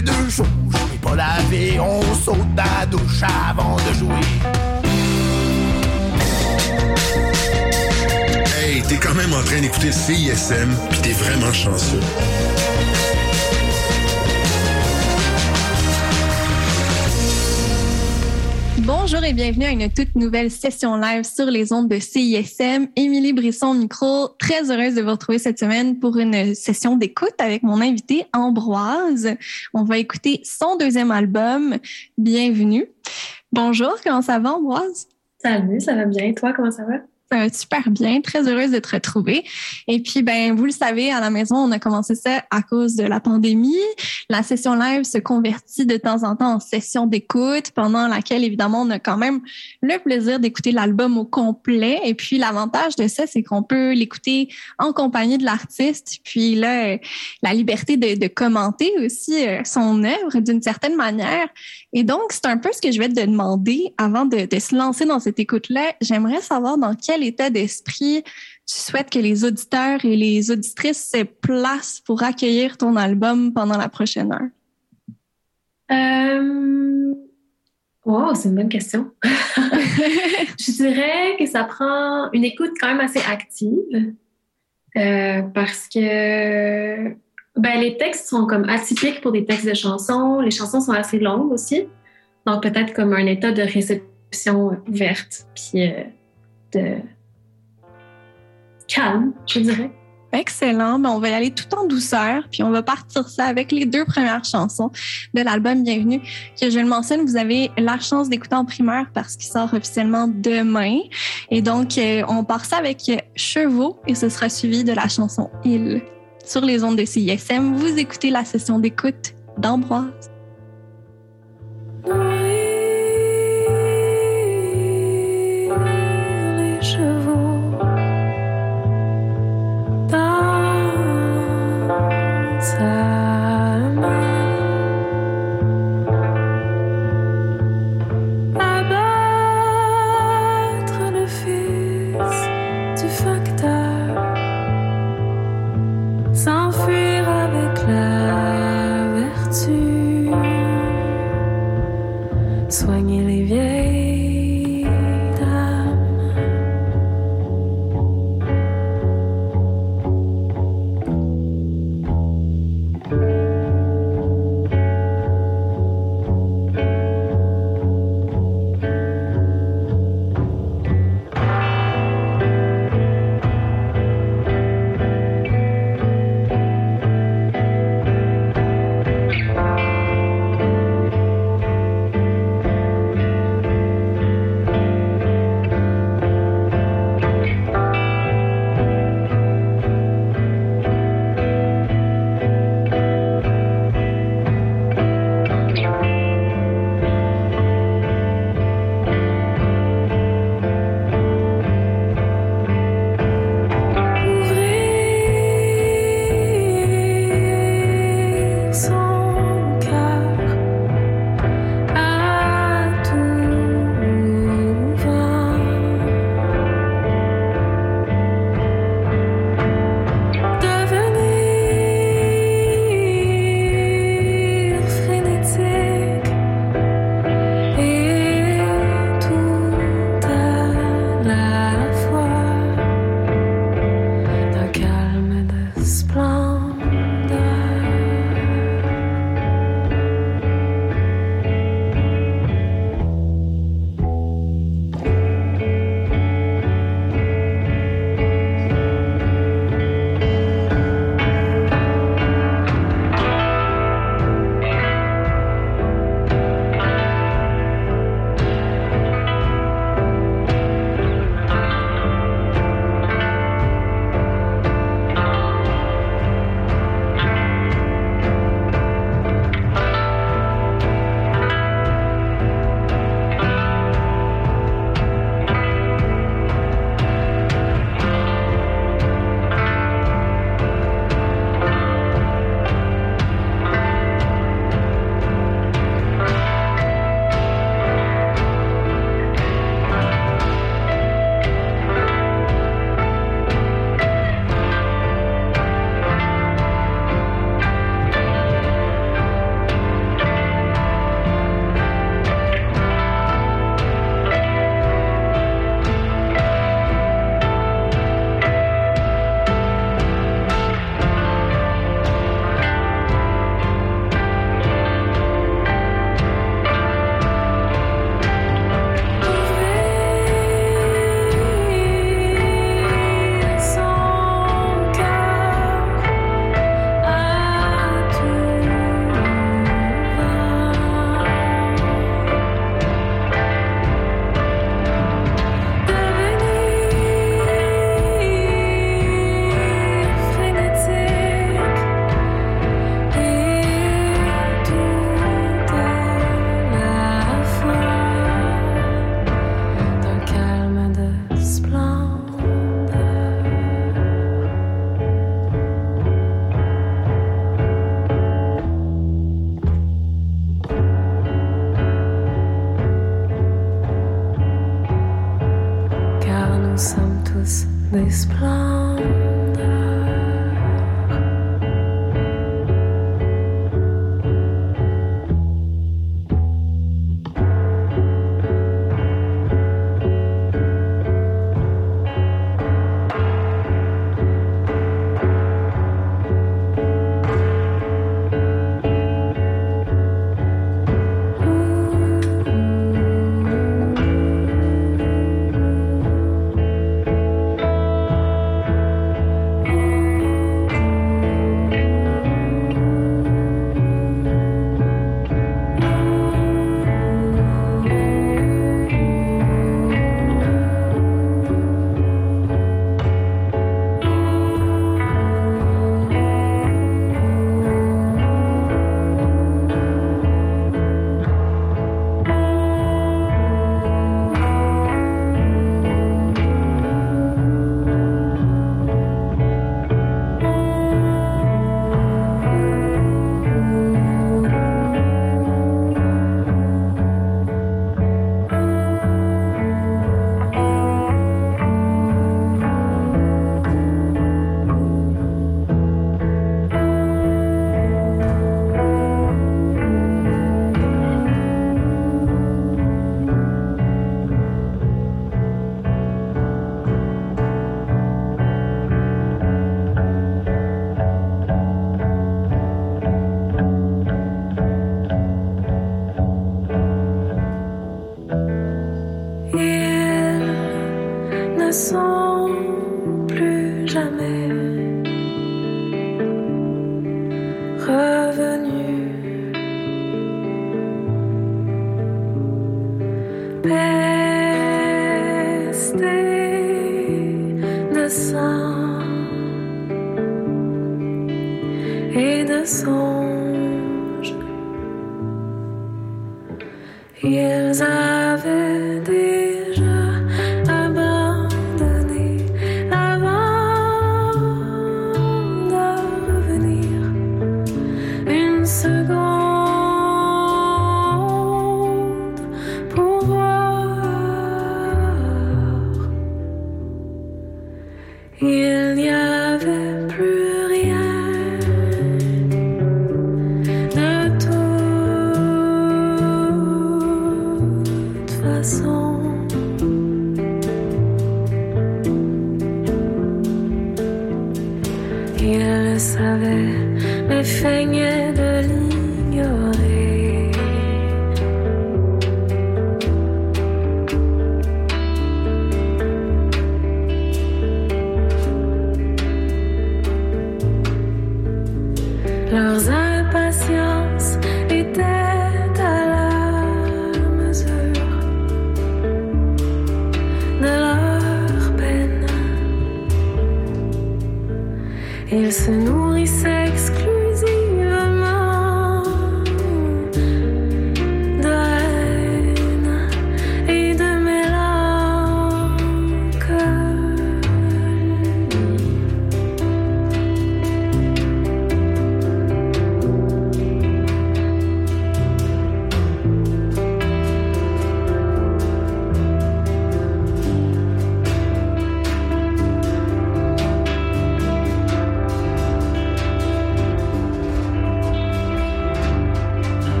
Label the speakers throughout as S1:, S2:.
S1: de deux choses. Je pas lavé, on saute à douche avant de jouer.
S2: Hey, t'es quand même en train d'écouter CISM, pis t'es vraiment chanceux.
S3: Bonjour et bienvenue à une toute nouvelle session live sur les ondes de CISM. Émilie Brisson micro, très heureuse de vous retrouver cette semaine pour une session d'écoute avec mon invité Ambroise. On va écouter son deuxième album, Bienvenue. Bonjour, comment ça va Ambroise?
S4: Salut, ça va bien. Et toi, comment ça va?
S3: Euh, super bien, très heureuse de te retrouver. Et puis, ben, vous le savez, à la maison, on a commencé ça à cause de la pandémie. La session live se convertit de temps en temps en session d'écoute, pendant laquelle, évidemment, on a quand même le plaisir d'écouter l'album au complet. Et puis, l'avantage de ça, c'est qu'on peut l'écouter en compagnie de l'artiste. Puis là, la liberté de, de commenter aussi euh, son œuvre d'une certaine manière. Et donc, c'est un peu ce que je vais te demander avant de, de se lancer dans cette écoute-là. J'aimerais savoir dans quel état d'esprit tu souhaites que les auditeurs et les auditrices se placent pour accueillir ton album pendant la prochaine heure?
S4: Euh... Wow, c'est une bonne question. je dirais que ça prend une écoute quand même assez active euh, parce que ben, les textes sont comme atypiques pour des textes de chansons. Les chansons sont assez longues aussi. Donc peut-être comme un état de réception ouverte. Puis euh, de calme, je dirais.
S3: Excellent. Ben, on va y aller tout en douceur, puis on va partir ça avec les deux premières chansons de l'album Bienvenue, que je le mentionne, vous avez la chance d'écouter en primeur parce qu'il sort officiellement demain. Et donc, euh, on part ça avec Chevaux et ce sera suivi de la chanson Il. Sur les ondes de CISM, vous écoutez la session d'écoute d'Ambroise.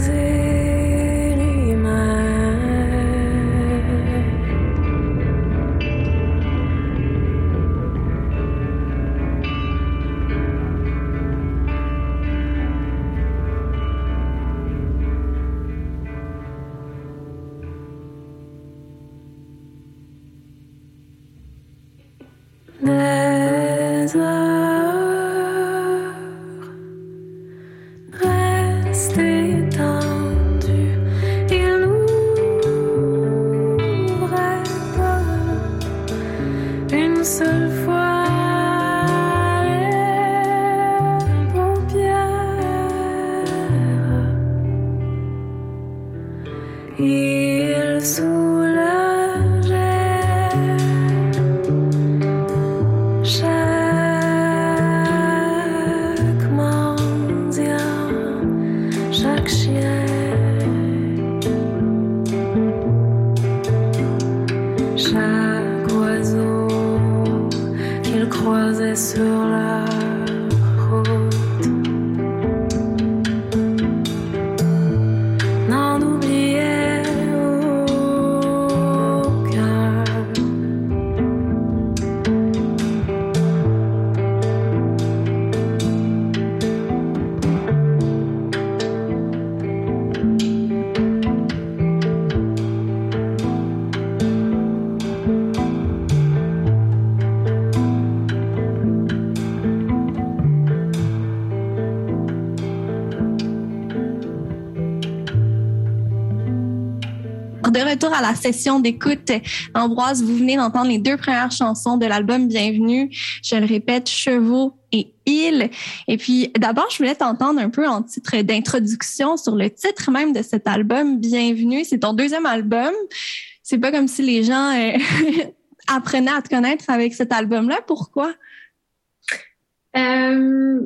S5: Se la
S3: session d'écoute, Ambroise, vous venez d'entendre les deux premières chansons de l'album Bienvenue. Je le répète, Chevaux et Île. Et puis, d'abord, je voulais t'entendre un peu en titre d'introduction sur le titre même de cet album, Bienvenue. C'est ton deuxième album. C'est pas comme si les gens euh, apprenaient à te connaître avec cet album-là. Pourquoi?
S4: Euh,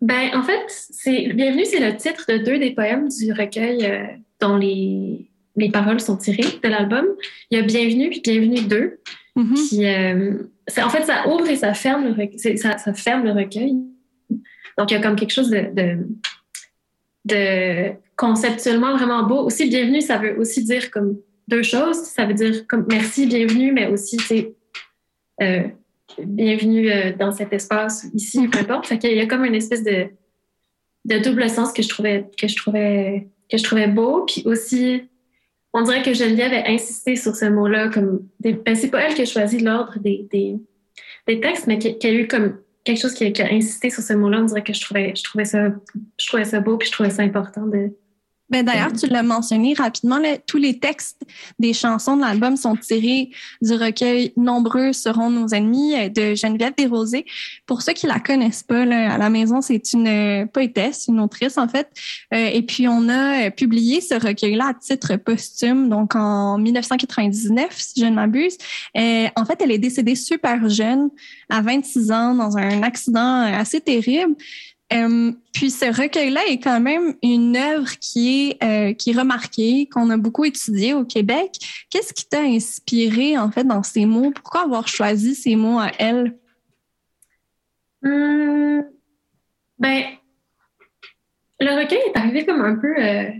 S4: ben, en fait, c'est Bienvenue, c'est le titre de deux des poèmes du recueil euh, dont les, les paroles sont tirées de l'album. Il y a Bienvenue puis Bienvenue 2.
S3: Mhm.
S4: Puis, euh, en fait, ça ouvre et ça ferme le recueil. Ça, ça ferme le recueil. Donc, il y a comme quelque chose de, de, de conceptuellement vraiment beau. Aussi, bienvenue, ça veut aussi dire comme deux choses. Ça veut dire comme merci, bienvenue, mais aussi, c'est euh, bienvenue euh, dans cet espace ici, peu importe. Fait qu'il y a comme une espèce de, de double sens que je trouvais, que je trouvais, que je trouvais beau. Puis aussi, on dirait que Geneviève a insisté sur ce mot-là comme ben, c'est pas elle qui a choisi l'ordre des, des, textes, mais qui, a eu comme quelque chose qui a, qui a insisté sur ce mot-là. On dirait que je trouvais, je trouvais ça, je trouvais ça beau, puis je trouvais ça important de.
S3: Ben d'ailleurs, tu l'as mentionné rapidement, là, tous les textes des chansons de l'album sont tirés du recueil Nombreux seront nos ennemis euh, de Geneviève Desrosiers. Pour ceux qui la connaissent pas, là, à la maison, c'est une euh, poétesse, une autrice en fait. Euh, et puis on a euh, publié ce recueil-là à titre posthume, donc en 1999, si je ne m'abuse. Euh, en fait, elle est décédée super jeune, à 26 ans, dans un accident assez terrible. Euh, puis ce recueil-là est quand même une œuvre qui est euh, qui est remarquée, qu'on a beaucoup étudiée au Québec. Qu'est-ce qui t'a inspiré en fait dans ces mots? Pourquoi avoir choisi ces mots à elle?
S4: Hum, ben, le recueil est arrivé comme un peu, euh,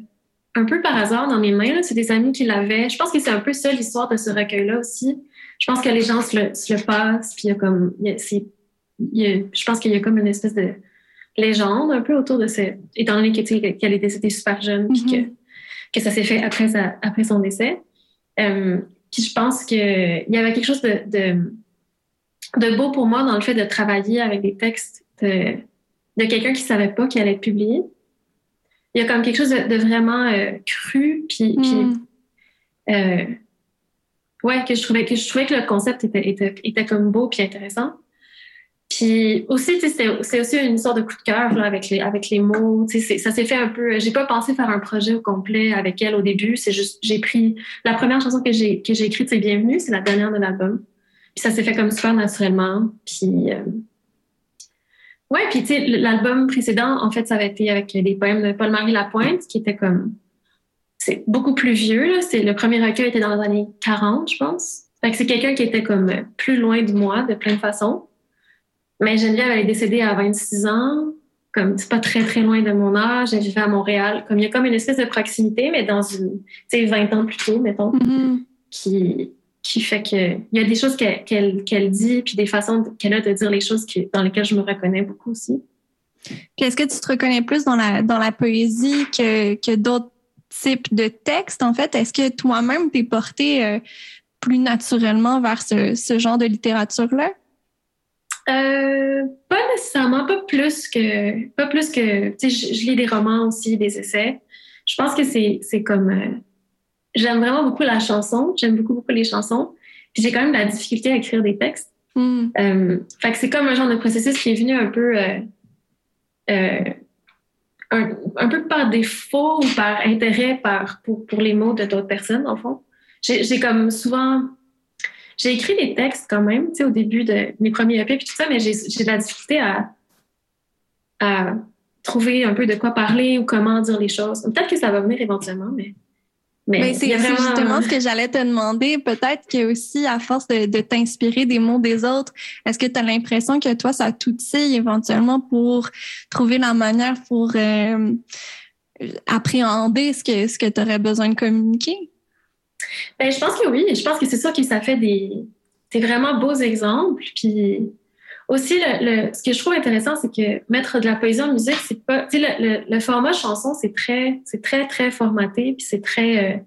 S4: un peu par hasard dans mes mains. C'est des amis qui l'avaient. Je pense que c'est un peu ça l'histoire de ce recueil-là aussi. Je pense que les gens se le, le passent, puis il y a comme, je pense qu'il y a comme une espèce de légende un peu autour de ce, étant donné qu'elle est décédée super jeune, puis
S3: Mhm.
S4: que, que ça s'est fait après, sa- après son décès. Euh, puis je pense qu'il y avait quelque chose de, de, de beau pour moi dans le fait de travailler avec des textes de, de quelqu'un qui savait pas qu'il allait être publié. Il y a comme quelque chose de, de vraiment euh, cru, puis, puis,
S3: Hmm.
S4: euh, ouais, que je trouvais que je trouvais que le concept était, était, était comme beau puis intéressant. Puis aussi, c'est aussi une sorte de coup de cœur là, avec les avec les mots. Ça s'est fait un peu. J'ai pas pensé faire un projet au complet avec elle au début. C'est juste, j'ai pris la première chanson que j'ai écrite, c'est Bienvenue, c'est la dernière de l'album. Puis ça s'est fait comme super naturellement. Puis euh, ouais, puis tu sais, l'album précédent, en fait, ça avait été avec des poèmes de Paul-Marie Lapointe, qui était comme c'est beaucoup plus vieux. C'est, le premier recueil était dans les années 40, je pense. Fait que c'est quelqu'un qui était comme plus loin de moi de plein de façons. Mais Geneviève, elle est décédée à 26 ans, comme c'est pas très très loin de mon âge, elle vivait à Montréal. Comme il y a comme une espèce de proximité, mais dans une, tu sais, 20 ans plus tôt, mettons,
S3: Mhm.
S4: qui, qui fait que il y a des choses qu'elle dit, puis des façons qu'elle a de dire les choses qui, dans lesquelles je me reconnais beaucoup aussi.
S3: Puis est-ce que tu te reconnais plus dans la, dans la poésie que, que d'autres types de textes, en fait? Est-ce que toi-même, t'es porté euh, plus naturellement vers ce, ce genre de littérature-là?
S4: Euh, pas nécessairement, pas plus que, pas plus que, tu sais, je, je lis des romans aussi, des essais. Je pense que c'est, comme, euh, j'aime vraiment beaucoup la chanson, j'aime beaucoup, beaucoup les chansons. Puis j'ai quand même de la difficulté à écrire des textes.
S3: Hmm.
S4: Euh, fait que c'est comme un genre de processus qui est venu un peu, un, un peu par défaut ou par intérêt par, pour, pour les mots de d'autres personnes, en fond. J'ai comme souvent, j'ai écrit des textes quand même, tu sais, au début de mes premiers EP puis tout ça, mais j'ai de la difficulté à, à trouver un peu de quoi parler ou comment dire les choses. Peut-être que ça va venir éventuellement, mais. Mais
S3: c'est
S4: vraiment-
S3: justement ce que j'allais te demander. Peut-être que aussi, à force de, de t'inspirer des mots des autres, est-ce que tu as l'impression que toi, ça t'outille éventuellement pour trouver la manière pour euh, appréhender ce que, ce que tu aurais besoin de communiquer?
S4: Ben, je pense que oui. Je pense que c'est ça que ça fait des, des vraiment beaux exemples. Puis aussi, le, le- ce que je trouve intéressant, c'est que mettre de la poésie en musique, c'est pas. Tu sais, le, le, le format chanson, c'est très, c'est très, très formaté. Puis c'est très. euh,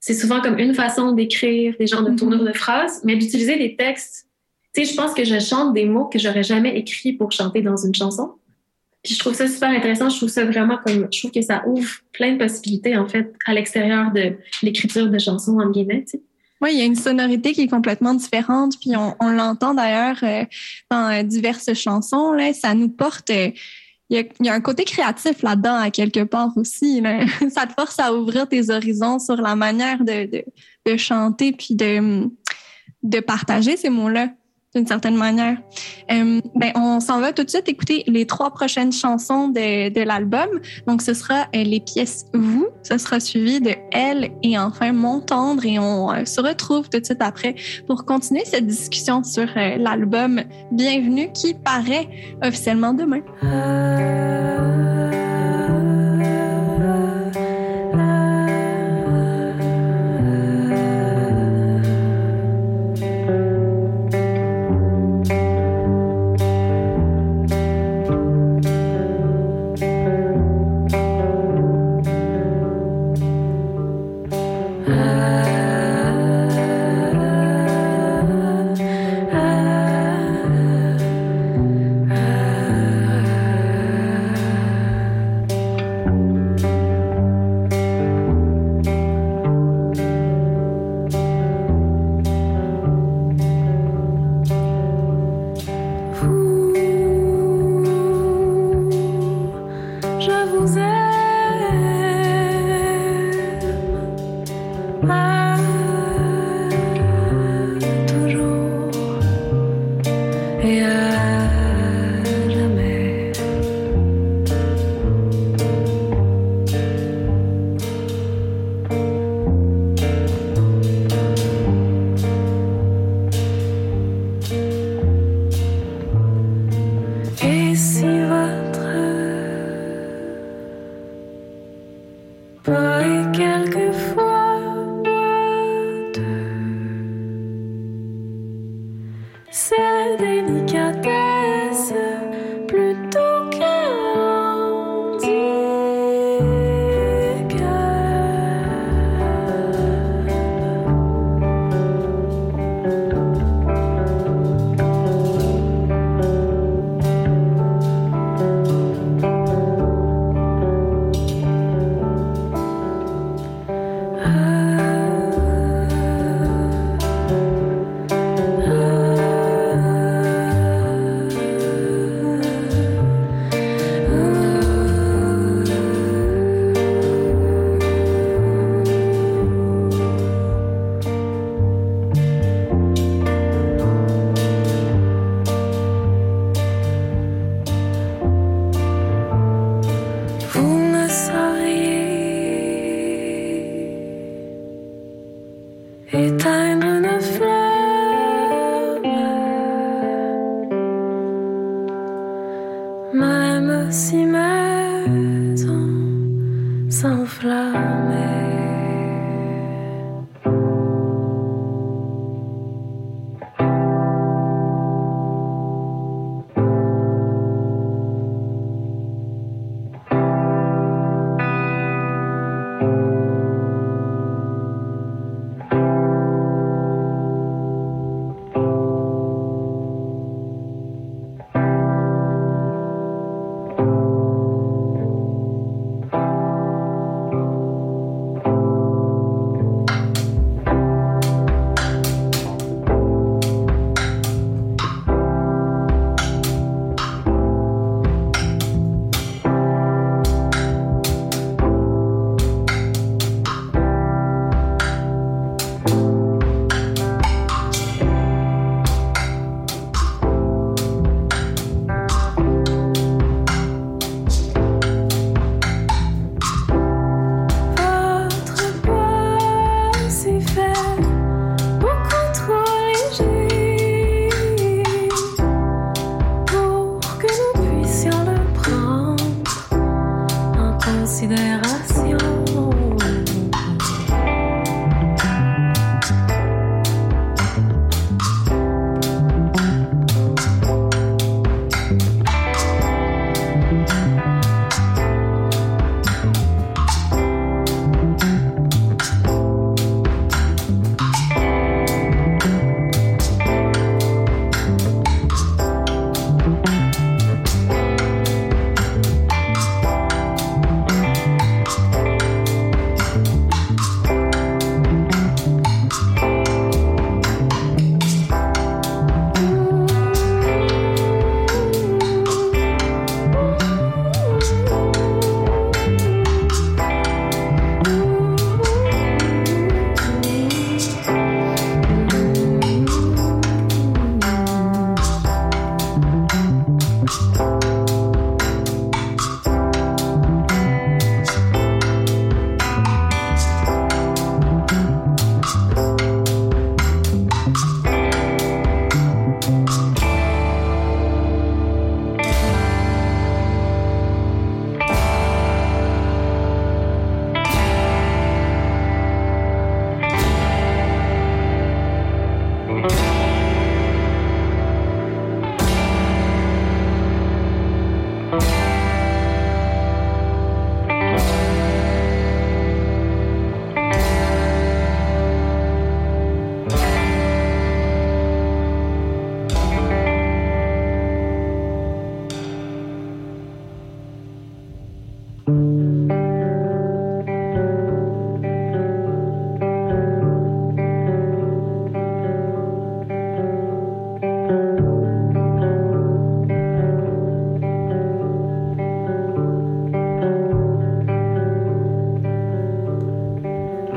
S4: c'est souvent comme une façon d'écrire des genres de
S3: Mhm.
S4: tournures de phrases, mais d'utiliser des textes. Tu sais, je pense que je chante des mots que j'aurais jamais écrits pour chanter dans une chanson. Je trouve ça super intéressant. Je trouve ça vraiment comme. Je trouve que ça ouvre plein de possibilités, en fait, à l'extérieur de l'écriture de chansons, en guillemets.
S3: Oui, il y a une sonorité qui est complètement différente, puis on, l'entend d'ailleurs euh, dans euh, diverses chansons. Là, ça nous porte. euh, il y, a, un côté créatif là-dedans, à quelque part aussi. Ça te force à ouvrir tes horizons sur la manière de, chanter puis de partager ces mots-là d'une certaine manière. Euh, ben, on s'en va tout de suite écouter les trois prochaines chansons de, de l'album. Donc, ce sera euh, les pièces Vous, ce sera suivi de Elle et enfin Mon tendre et on euh, se retrouve tout de suite après pour continuer cette discussion sur l'album Bienvenue qui paraît officiellement demain.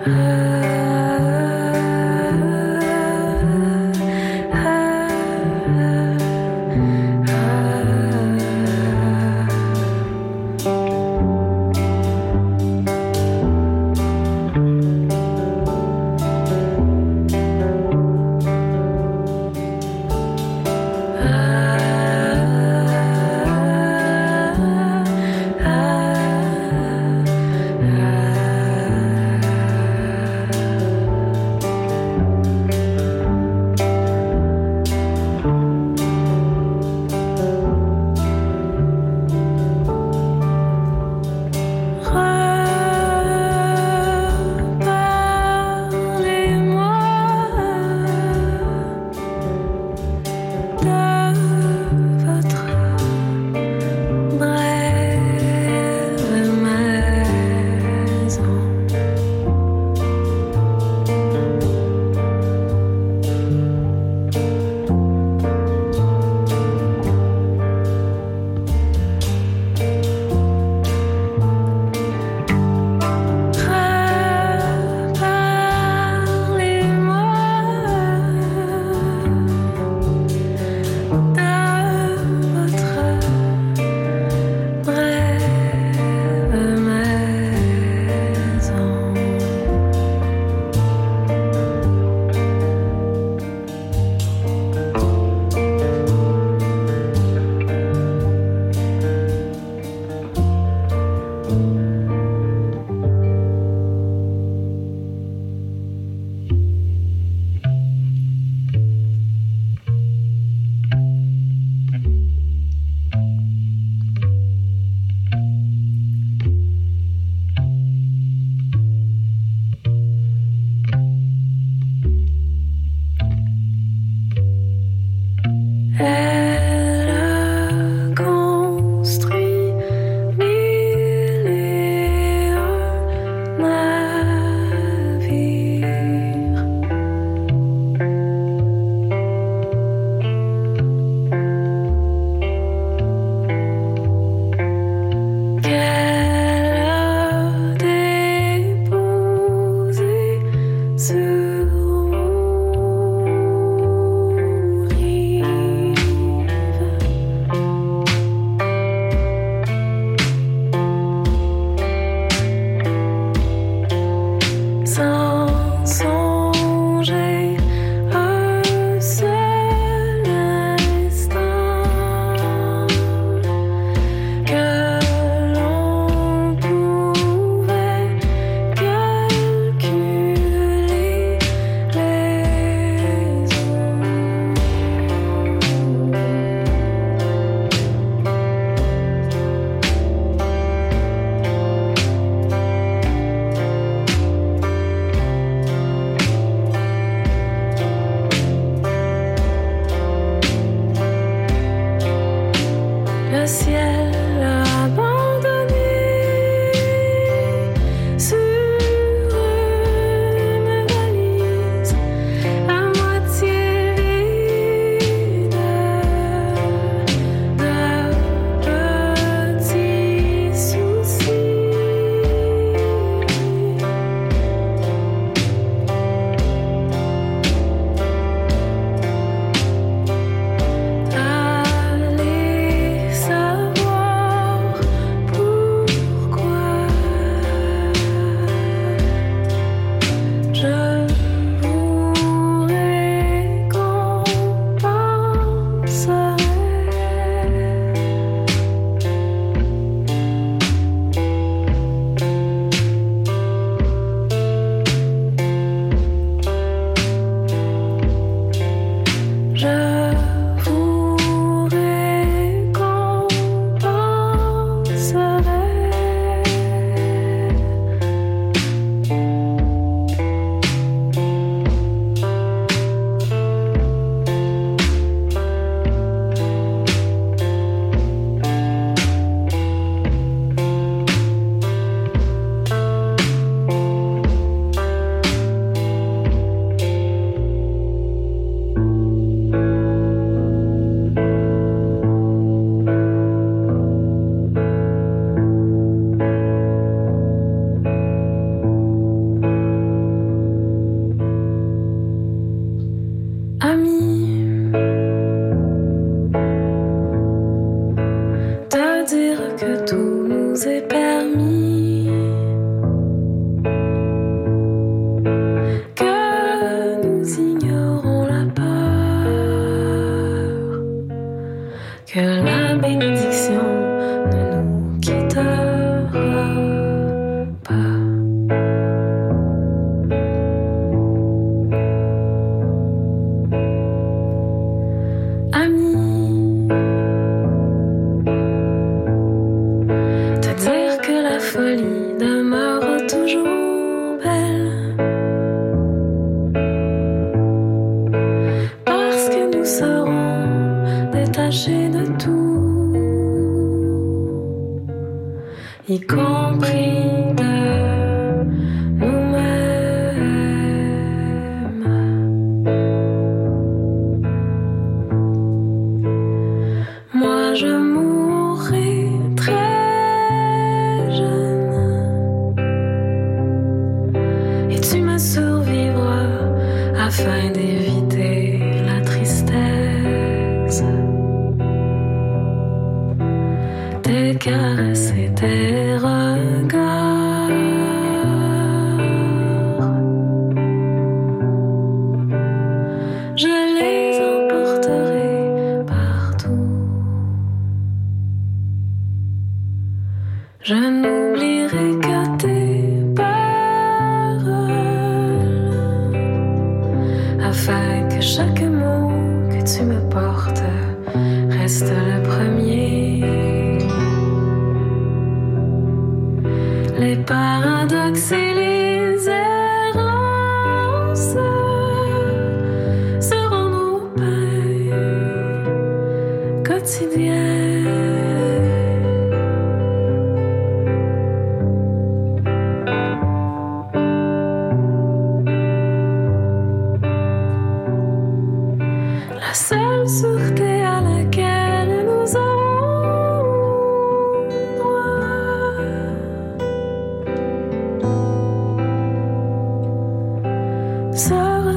S5: Yeah.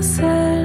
S5: c'est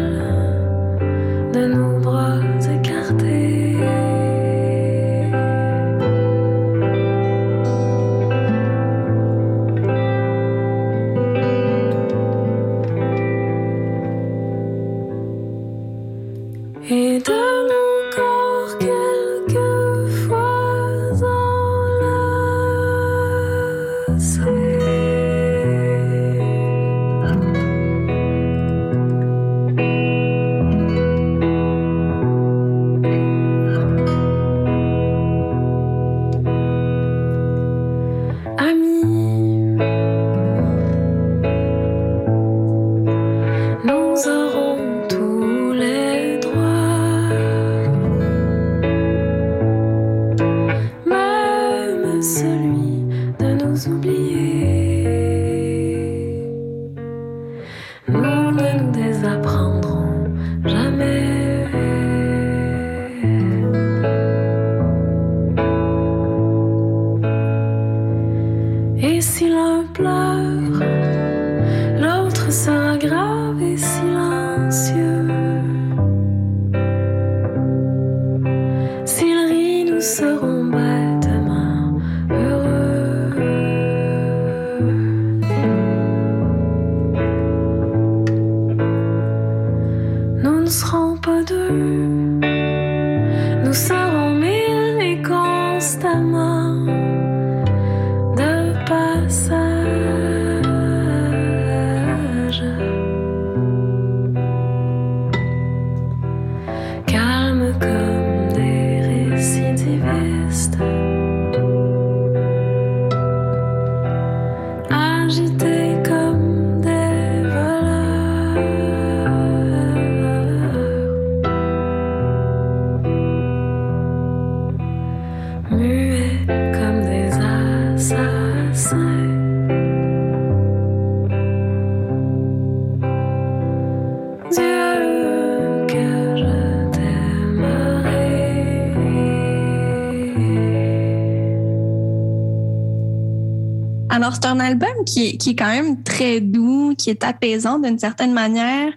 S3: qui est, qui est quand même très doux, qui est apaisant d'une certaine manière.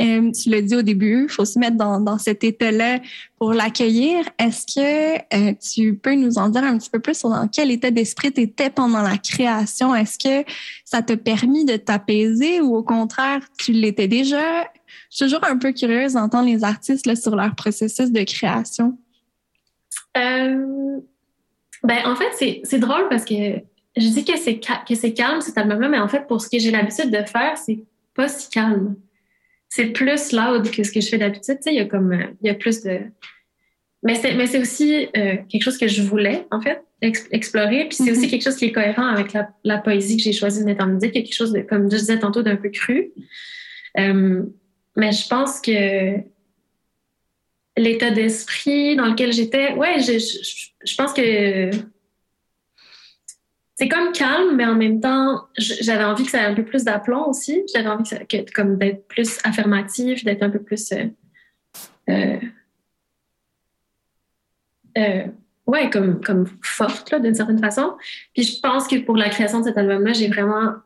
S3: Euh, tu l'as dit au début, il faut se mettre dans, dans cet état-là pour l'accueillir. Est-ce que euh, tu peux nous en dire un petit peu plus sur dans quel état d'esprit tu étais pendant la création? Est-ce que ça t'a permis de t'apaiser ou au contraire, tu l'étais déjà? Je suis toujours un peu curieuse d'entendre les artistes là, sur leur processus de création.
S4: Euh, ben, en fait, c'est drôle parce que je dis que c'est que c'est calme cet album-là, mais en fait, pour ce que j'ai l'habitude de faire, c'est pas si calme. C'est plus loud que ce que je fais d'habitude. Tu sais, il y a comme, il y a plus de. Mais c'est, mais c'est aussi euh, quelque chose que je voulais, en fait, explorer. Puis c'est aussi mm-hmm. quelque chose qui est cohérent avec la, la poésie que j'ai choisi de mettre en musique. quelque chose de, comme je disais tantôt, d'un peu cru. Euh, mais je pense que l'état d'esprit dans lequel j'étais, ouais, je, je, je pense que c'est comme calme, mais en même temps, j'avais envie que ça ait un peu plus d'aplomb aussi. J'avais envie que, d'être plus affirmatif, d'être un peu plus euh, euh, euh, ouais, comme, comme forte d'une certaine façon. Puis je pense que pour la création de cet album-là, j'ai vraiment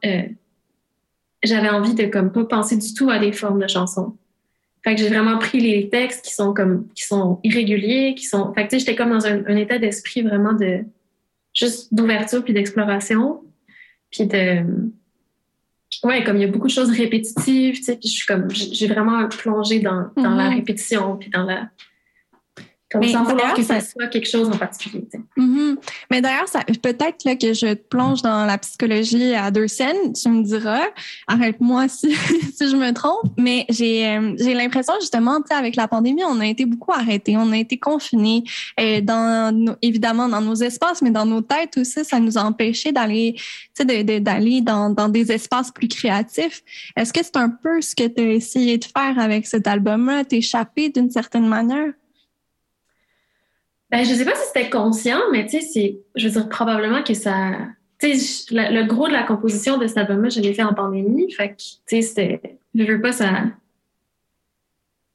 S4: j'avais envie de comme pas penser du tout à des formes de chansons. Fait que j'ai vraiment pris les textes qui sont comme qui sont irréguliers, qui sont. Fait que j'étais comme dans un état d'esprit vraiment de juste d'ouverture puis d'exploration. Puis de. Ouais, comme il y a beaucoup de choses répétitives, tu sais, puis je suis comme. J'ai vraiment plongé dans, dans la mm-hmm. répétition puis dans la comme sans vouloir que ça, soit quelque chose en particulier.
S3: Mm-hmm. Mais d'ailleurs, peut-être que je te plonge dans la psychologie à deux scènes. Tu me diras, arrête-moi si, si je me trompe. Mais j'ai euh, j'ai l'impression justement, avec la pandémie, on a été beaucoup arrêtés, on a été confinés, euh, dans évidemment dans nos espaces, mais dans nos têtes aussi, ça nous a empêché d'aller, d'aller dans, dans des espaces plus créatifs. Est-ce que c'est un peu ce que tu as essayé de faire avec cet album-là, t'échapper d'une certaine manière?
S4: Ben, je sais pas si c'était conscient, mais tu sais, c'est, je veux dire, probablement que ça, tu sais, le, gros de la composition de cet album-là, je l'ai fait en pandémie, fait que, tu sais, c'était, je veux pas, ça,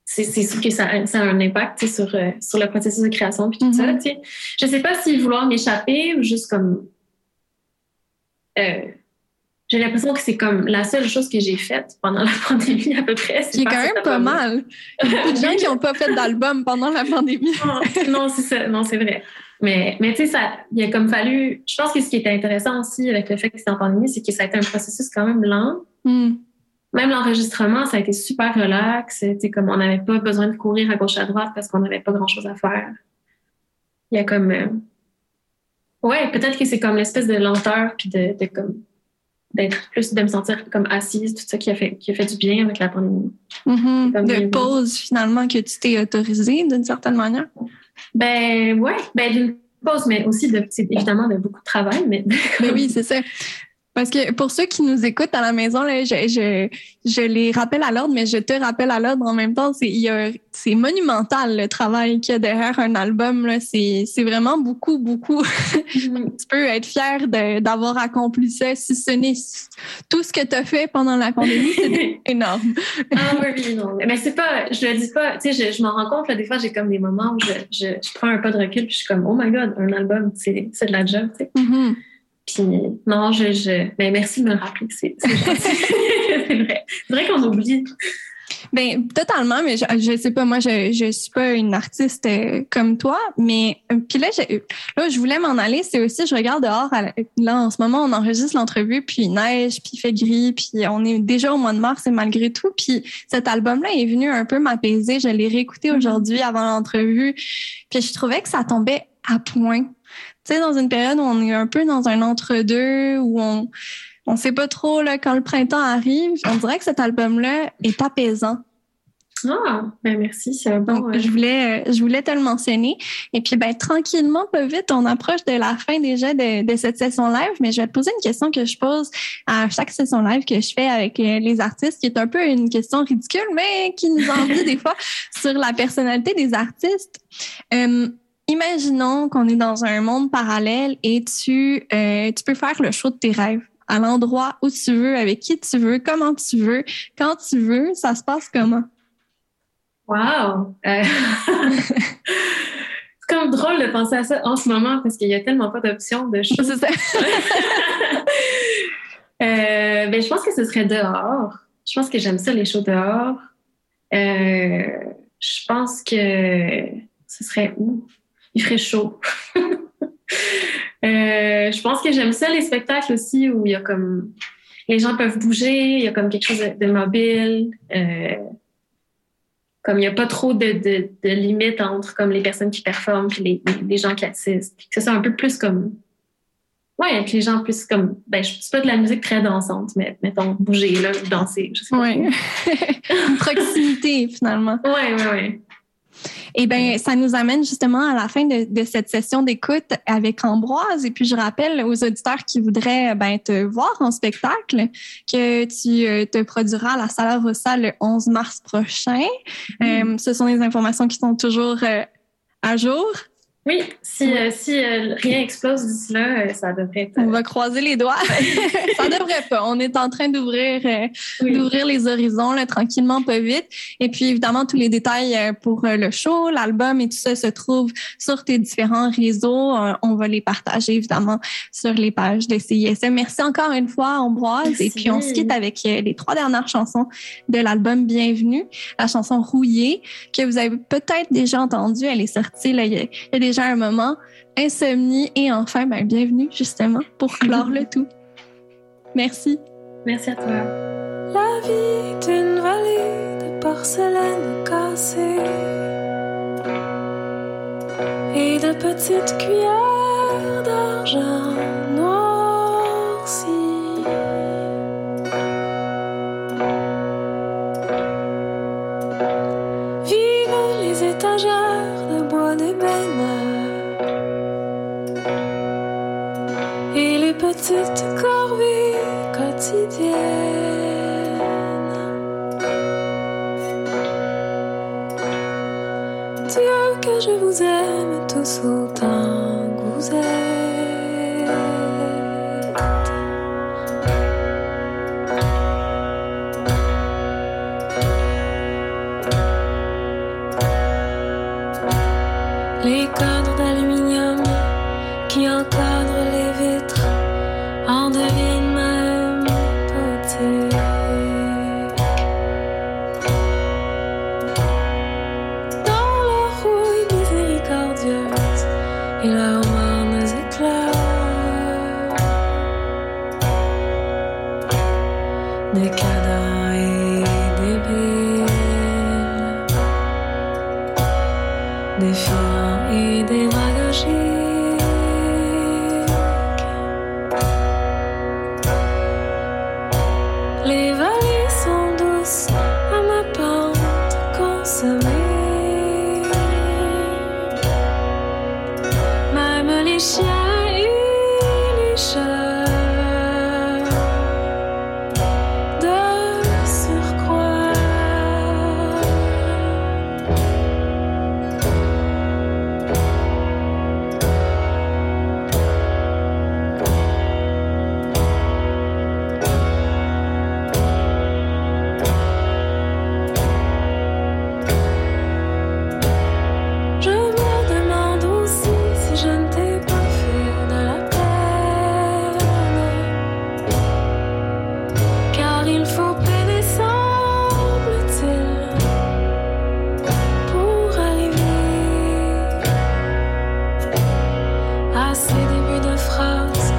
S4: c'est, sûr que ça, ça a un impact, tu sais, sur, euh, sur le processus de création puis tout ça, tu sais. Je sais pas si vouloir m'échapper ou juste comme, euh, j'ai l'impression que c'est comme la seule chose que j'ai faite pendant la pandémie à peu près. c'est
S3: Qui est
S4: faire
S3: quand même pas mal. Il y a beaucoup de gens qui n'ont pas fait d'album pendant la pandémie.
S4: non, non, c'est ça. Non, c'est vrai. Mais, mais tu sais, ça, il a comme fallu. Je pense que ce qui était intéressant aussi avec le fait que c'était en pandémie, c'est que ça a été un processus quand même lent.
S3: Hmm.
S4: Même l'enregistrement, ça a été super relax. C'était comme on n'avait pas besoin de courir à gauche à droite parce qu'on n'avait pas grand chose à faire. Il y a comme. euh, Ouais, peut-être que c'est comme l'espèce de lenteur puis de, de comme d'être plus de me sentir comme assise, tout ça qui a fait qui a fait du bien avec la pandémie.
S3: De
S4: bienvenue.
S3: pause, finalement, que tu t'es autorisé d'une certaine manière?
S4: Ben ouais, ben d'une pause, mais aussi de c'est évidemment de beaucoup de travail, mais
S3: Mais oui, c'est ça. Parce que pour ceux qui nous écoutent à la maison, là, je, je, je les rappelle à l'ordre, mais je te rappelle à l'ordre en même temps. C'est, il y a- c'est monumental le travail qu'il y a derrière un album. Là. C'est, c'est vraiment beaucoup, beaucoup. tu peux être fier d'avoir accompli ça. Si ce n'est tout ce que tu as fait pendant la pandémie, c'est énorme.
S4: Ah oui, non. Mais c'est pas, je le dis pas, tu sais, je, je m'en rends compte, là, des fois, j'ai comme des moments où je, je, je prends un pas de recul, puis je suis comme, oh my god, un album, c'est c'est de la job, tu sais.
S3: Mhm.
S4: Puis, non, je, je, ben, merci de me le rappeler, c'est vrai. C'est vrai qu'on oublie.
S3: Ben totalement, mais je, je sais pas, moi je je suis pas une artiste euh, comme toi, mais euh, puis là je, là je voulais m'en aller, c'est aussi je regarde dehors à là en ce moment on enregistre l'entrevue puis il neige puis il fait gris puis on est déjà au mois de mars et malgré tout puis cet album là est venu un peu m'apaiser, je l'ai réécouté
S4: Mhm.
S3: aujourd'hui avant l'entrevue puis je trouvais que ça tombait à point. Tu sais dans une période où on est un peu dans un entre-deux où on on sait pas trop là, quand le printemps arrive. On dirait que cet album-là est apaisant.
S4: Ah, ben merci, c'est un bon.
S3: Donc, je voulais, euh, je voulais te le mentionner. Et puis, ben, tranquillement, pas vite, on approche de la fin déjà de, de cette session live, mais je vais te poser une question que je pose à chaque session live que je fais avec euh, les artistes, qui est un peu une question ridicule, mais qui nous en dit des fois sur la personnalité des artistes. Euh, imaginons qu'on est dans un monde parallèle et tu, euh, tu peux faire le show de tes rêves à l'endroit où tu veux, avec qui tu veux, comment tu veux, quand tu veux. Ça se passe comment?
S4: Wow! Euh, c'est comme drôle de penser à ça en ce moment parce qu'il y a tellement pas d'options de choses. Euh, ben, je pense que ce serait dehors. Je pense que j'aime ça, les shows dehors. Euh, je pense que ce serait où? Il ferait chaud. Euh, je pense que j'aime ça, les spectacles aussi, où il y a comme. Les gens peuvent bouger, il y a comme quelque chose de, mobile. euh, comme il n'y a pas trop de, de, de limites entre comme les personnes qui performent et les, les gens qui assistent. Puis que ce soit un peu plus comme Ouais, avec les gens plus comme. Ben, je suis pas de la musique très dansante, mais mettons, bouger, là, danser. Je sais pas.
S3: Proximité, finalement.
S4: Ouais, ouais, ouais.
S3: Eh bien, ça nous amène justement à la fin de, de cette session d'écoute avec Ambroise. Et puis, je rappelle aux auditeurs qui voudraient ben, te voir en spectacle que tu euh, te produiras à la Sala Rossa le 11 mars prochain. Euh, ce sont des informations qui sont toujours euh, à jour.
S4: Oui, si, euh, si euh, rien explose d'ici là, euh, ça devrait être.
S3: On va croiser les doigts. ça devrait pas. On est en train d'ouvrir euh,
S4: oui.
S3: d'ouvrir les horizons là, tranquillement, pas vite. Et puis évidemment, tous les détails euh, pour euh, le show, l'album et tout ça se trouvent sur tes différents réseaux. Euh, on va les partager évidemment sur les pages de CISM. Merci encore une fois, Ambroise.
S4: Merci.
S3: Et puis on se quitte avec euh, les trois dernières chansons de l'album Bienvenue. La chanson Rouillée, que vous avez peut-être déjà entendue. Elle est sortie là, il y a, il y a déjà un moment. Insomnie et enfin, ben, bienvenue justement pour clore le tout. Merci.
S4: Merci à toi.
S5: La vie d'une vallée de porcelaine cassée et de petites cuillères d'argent petites corvées quotidiennes. Dieu que je vous aime tous autant que vous êtes. À ces débuts de phrases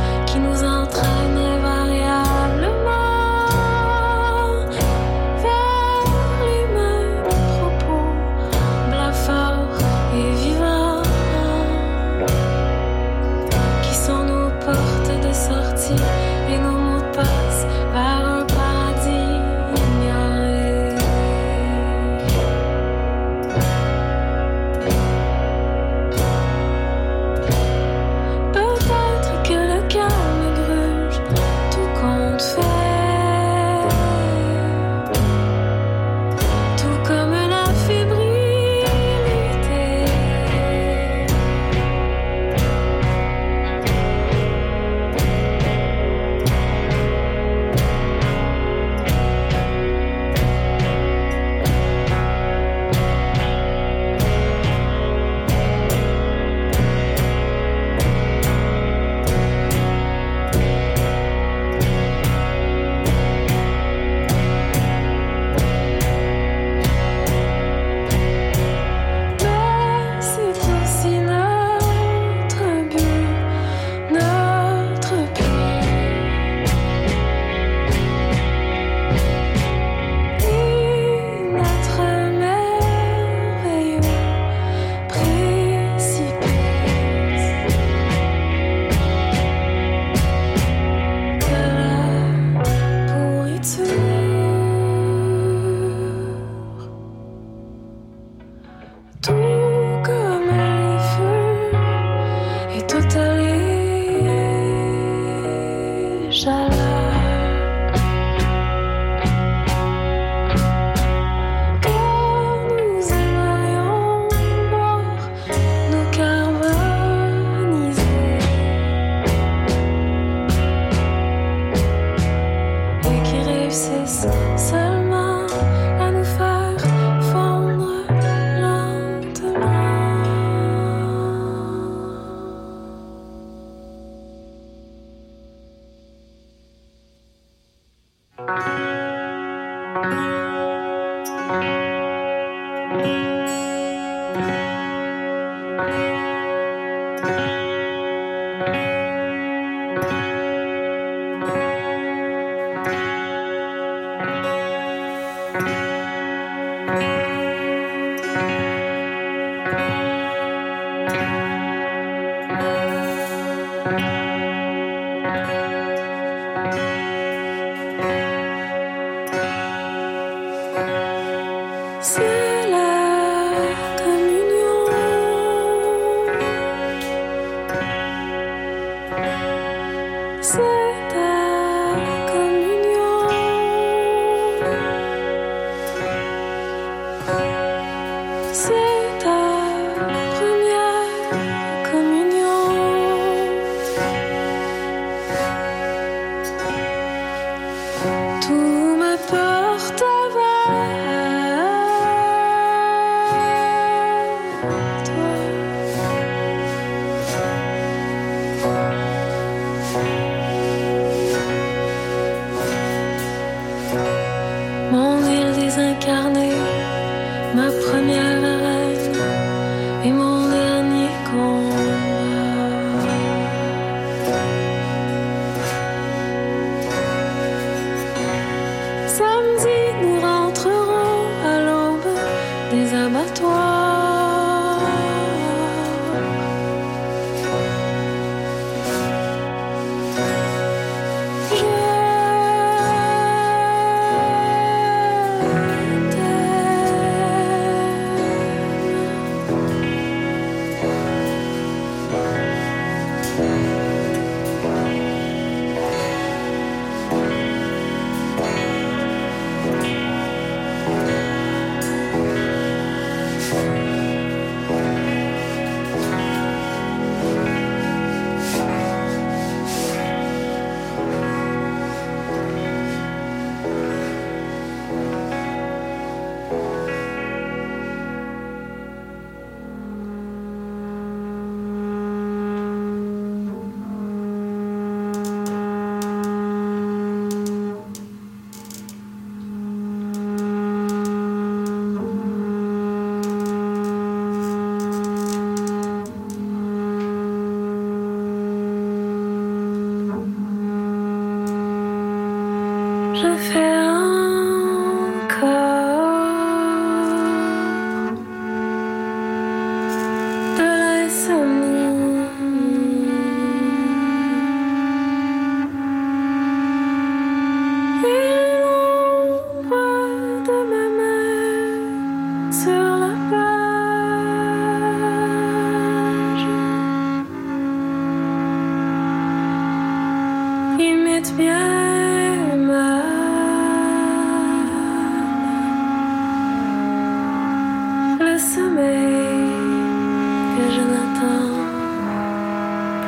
S5: je n'attends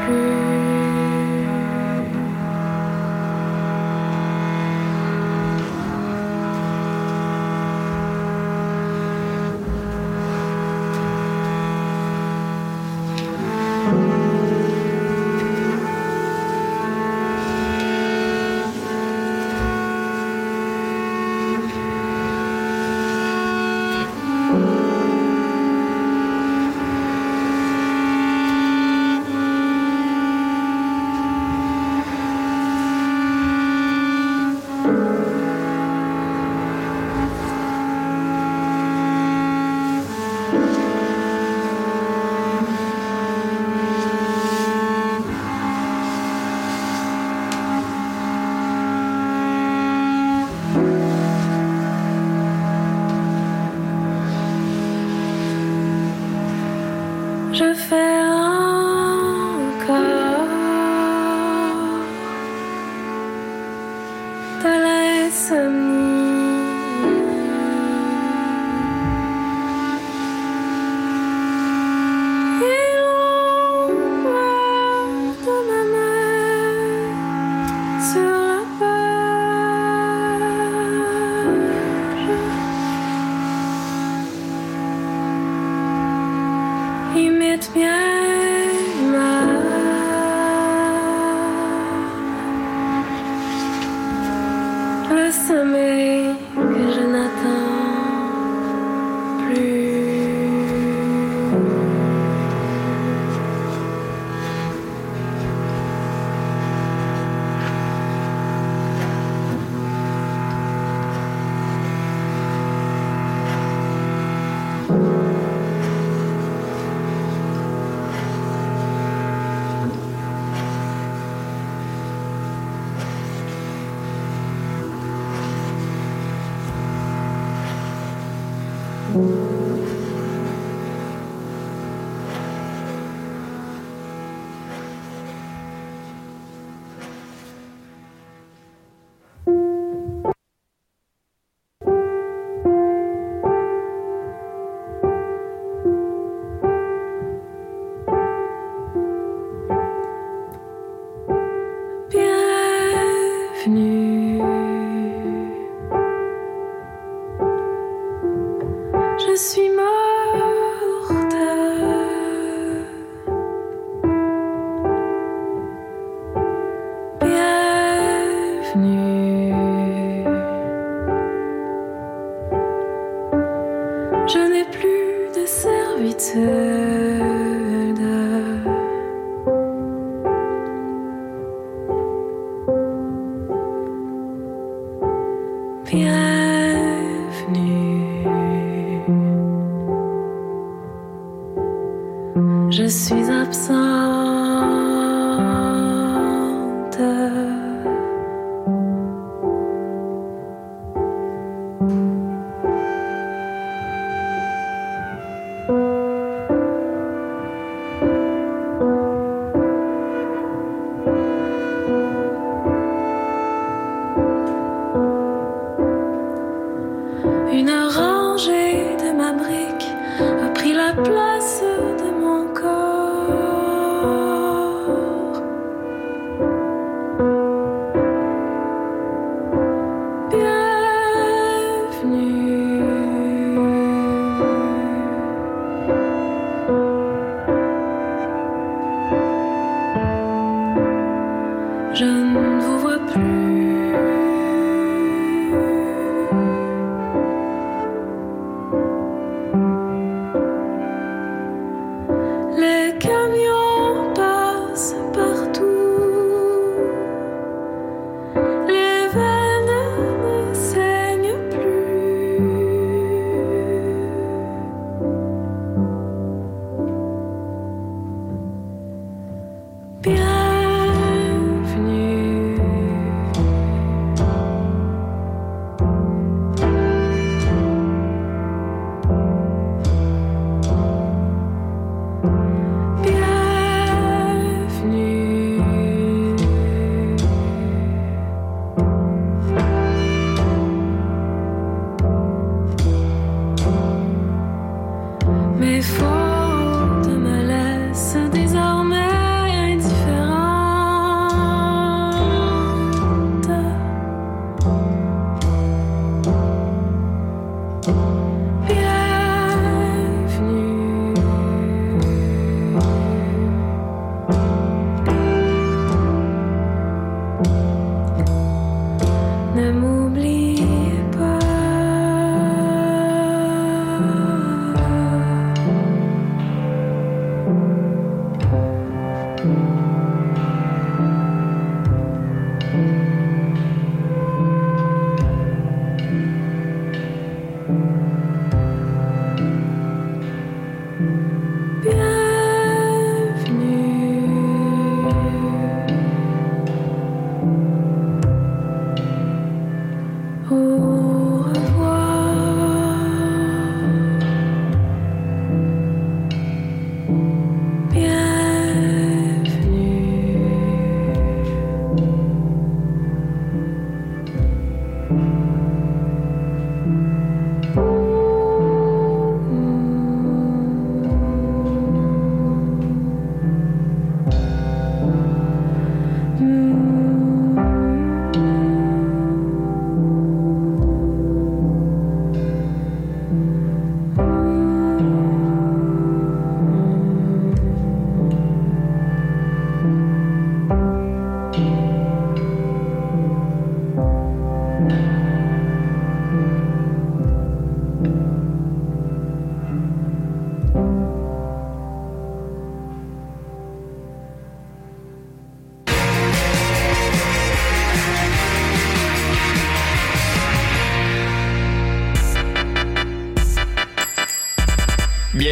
S5: plus.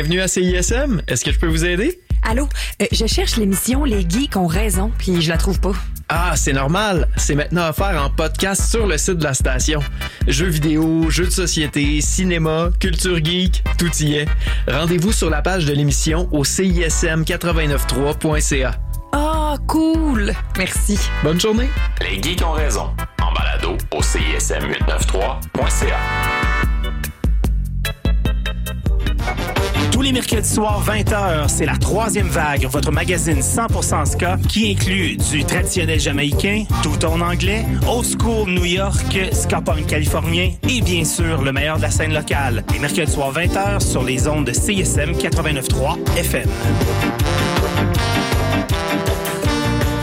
S5: Bienvenue
S6: à CISM. Est-ce que je peux vous aider?
S7: Allô, euh, je cherche l'émission Les Geeks ont raison, puis je la trouve pas.
S6: Ah, c'est normal. C'est maintenant offert en podcast sur le site de la station. Jeux vidéo, jeux de société, cinéma, culture geek, tout y est. Rendez-vous sur la page de l'émission au cism893.ca.
S7: Ah, cool! Merci.
S6: Bonne journée.
S8: Les geeks ont raison. En balado au CISM893.ca.
S9: les mercredis soirs, 20h, c'est la troisième vague, votre magazine 100% ska qui inclut du traditionnel jamaïcain, tout en anglais, old school New York, ska punk californien et bien sûr le meilleur de la scène locale. Les mercredis soirs, 20h sur les ondes de CSM 89.3 FM.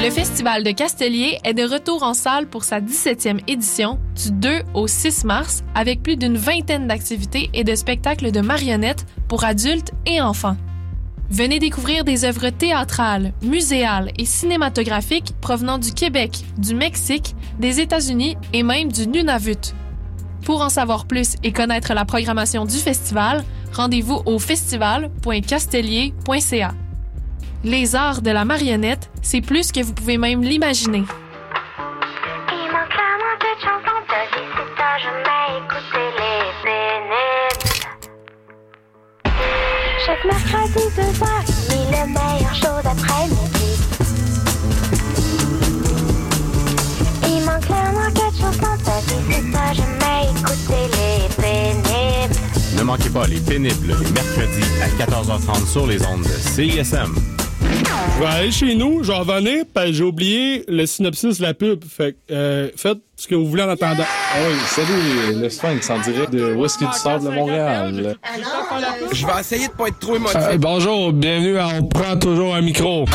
S10: Le Festival de Castellier est de retour en salle pour sa 17e édition du 2 au 6 mars avec plus d'une vingtaine d'activités et de spectacles de marionnettes pour adultes et enfants. Venez découvrir des œuvres théâtrales, muséales et cinématographiques provenant du Québec, du Mexique, des États-Unis et même du Nunavut. Pour en savoir plus et connaître la programmation du festival, rendez-vous au festival.castellier.ca. Les arts de la marionnette, c'est plus que vous pouvez même l'imaginer.
S5: Il manque clairement cette chanson de vie, c'est à jamais écouter les bénéfices. Chaque mercredi, deux heures, et le meilleur show d'après-midi. Il manque clairement quelque chose dans ta vie, c'est à jamais écouter les pénibles.
S11: Ne manquez pas les pénibles les mercredis à 14h30 sur les ondes de CISM.
S12: Je vais aller chez nous, je vais revenir, que j'ai oublié le synopsis de la pub. Fait que, euh, faites ce que vous voulez en attendant.
S13: Ah oui, salut, le Sphinx en direct de Whisky du Sable de Montréal?
S1: Je vais essayer de pas être trop émotif.
S12: Euh, bonjour, bienvenue à On prend toujours un micro.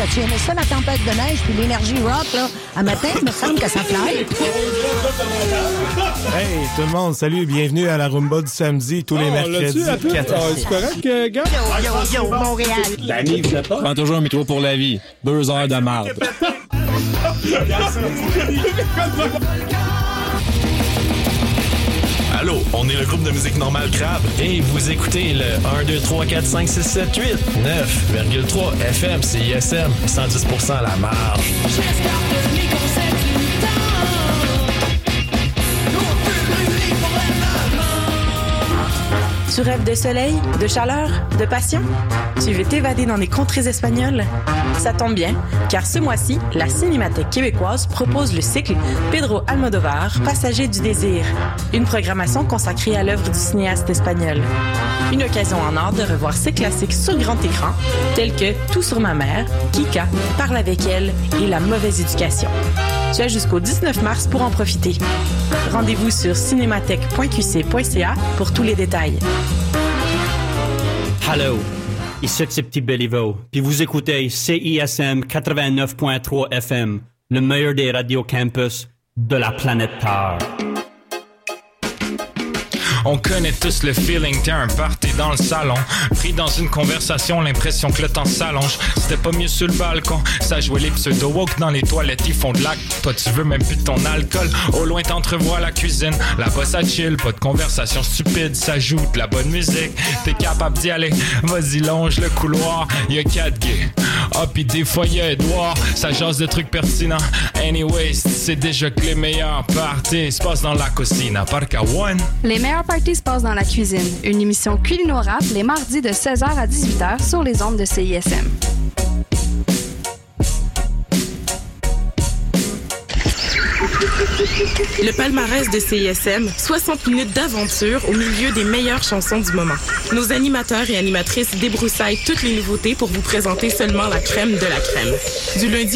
S14: T'as-tu aimé ça, la tempête de neige puis l'énergie rock, là? À matin, il me semble que ça fly.
S15: Hey, tout le monde, salut, bienvenue à la Rumba du samedi, tous les
S12: Oh,
S15: mercredis.
S12: l'as-tu, la pub?
S15: 14.
S12: Ah, C'est correct, euh, gars?
S14: Yo, yo, Montréal.
S12: Danny, vous êtes pas?
S15: Prends toujours un métro pour la vie. Deux heures de marde.
S8: Allô, on est le groupe de musique normale Crabe.
S6: Et vous écoutez le 1, 2, 3, 4, 5, 6, 7, 8, 9,3 FM, CISM, 110% à la marge.
S7: Tu rêves de soleil, de chaleur, de passion? Tu veux t'évader dans des contrées espagnoles? Ça tombe bien, car ce mois-ci, la Cinémathèque québécoise propose le cycle Pedro Almodovar, Passager du désir, une programmation consacrée à l'œuvre du cinéaste espagnol. Une occasion en or de revoir ses classiques sur grand écran, tels que Tout sur ma mère, Kika, Parle avec elle et La mauvaise éducation. Tu as jusqu'au 19 mars pour en profiter. Rendez-vous sur cinémathèque.qc.ca pour tous les détails.
S16: Hello, ici c'est Petit Béliveau, puis vous écoutez CISM 89.3 FM, le meilleur des radios campus de la planète Terre.
S17: On connaît tous le feeling, t'es un party dans le salon. Pris dans une conversation, l'impression que le temps s'allonge. C'était pas mieux sur le balcon, ça jouait les pseudo-woke dans les toilettes, ils font de l'acte. Toi, tu veux même plus ton alcool. Au loin, t'entrevois la cuisine. Là-bas, ça chill, pas de conversation stupide, ça joue de la bonne musique. T'es capable d'y aller, vas-y, longe le couloir. Y'a quatre gays. Ah, pis des fois, y'a Edouard, ça jase de trucs pertinents. Anyways, c'est déjà que les meilleurs parties se passent dans la cuisine. À part qu'à one.
S18: Les parties se passent dans la cuisine. Une émission culinorable les mardis de 16h à 18h sur les ondes de CISM.
S19: Le palmarès de CISM, 60 minutes d'aventure au milieu des meilleures chansons du moment. Nos animateurs et animatrices débroussaillent toutes les nouveautés pour vous présenter seulement la crème de la crème. Du lundi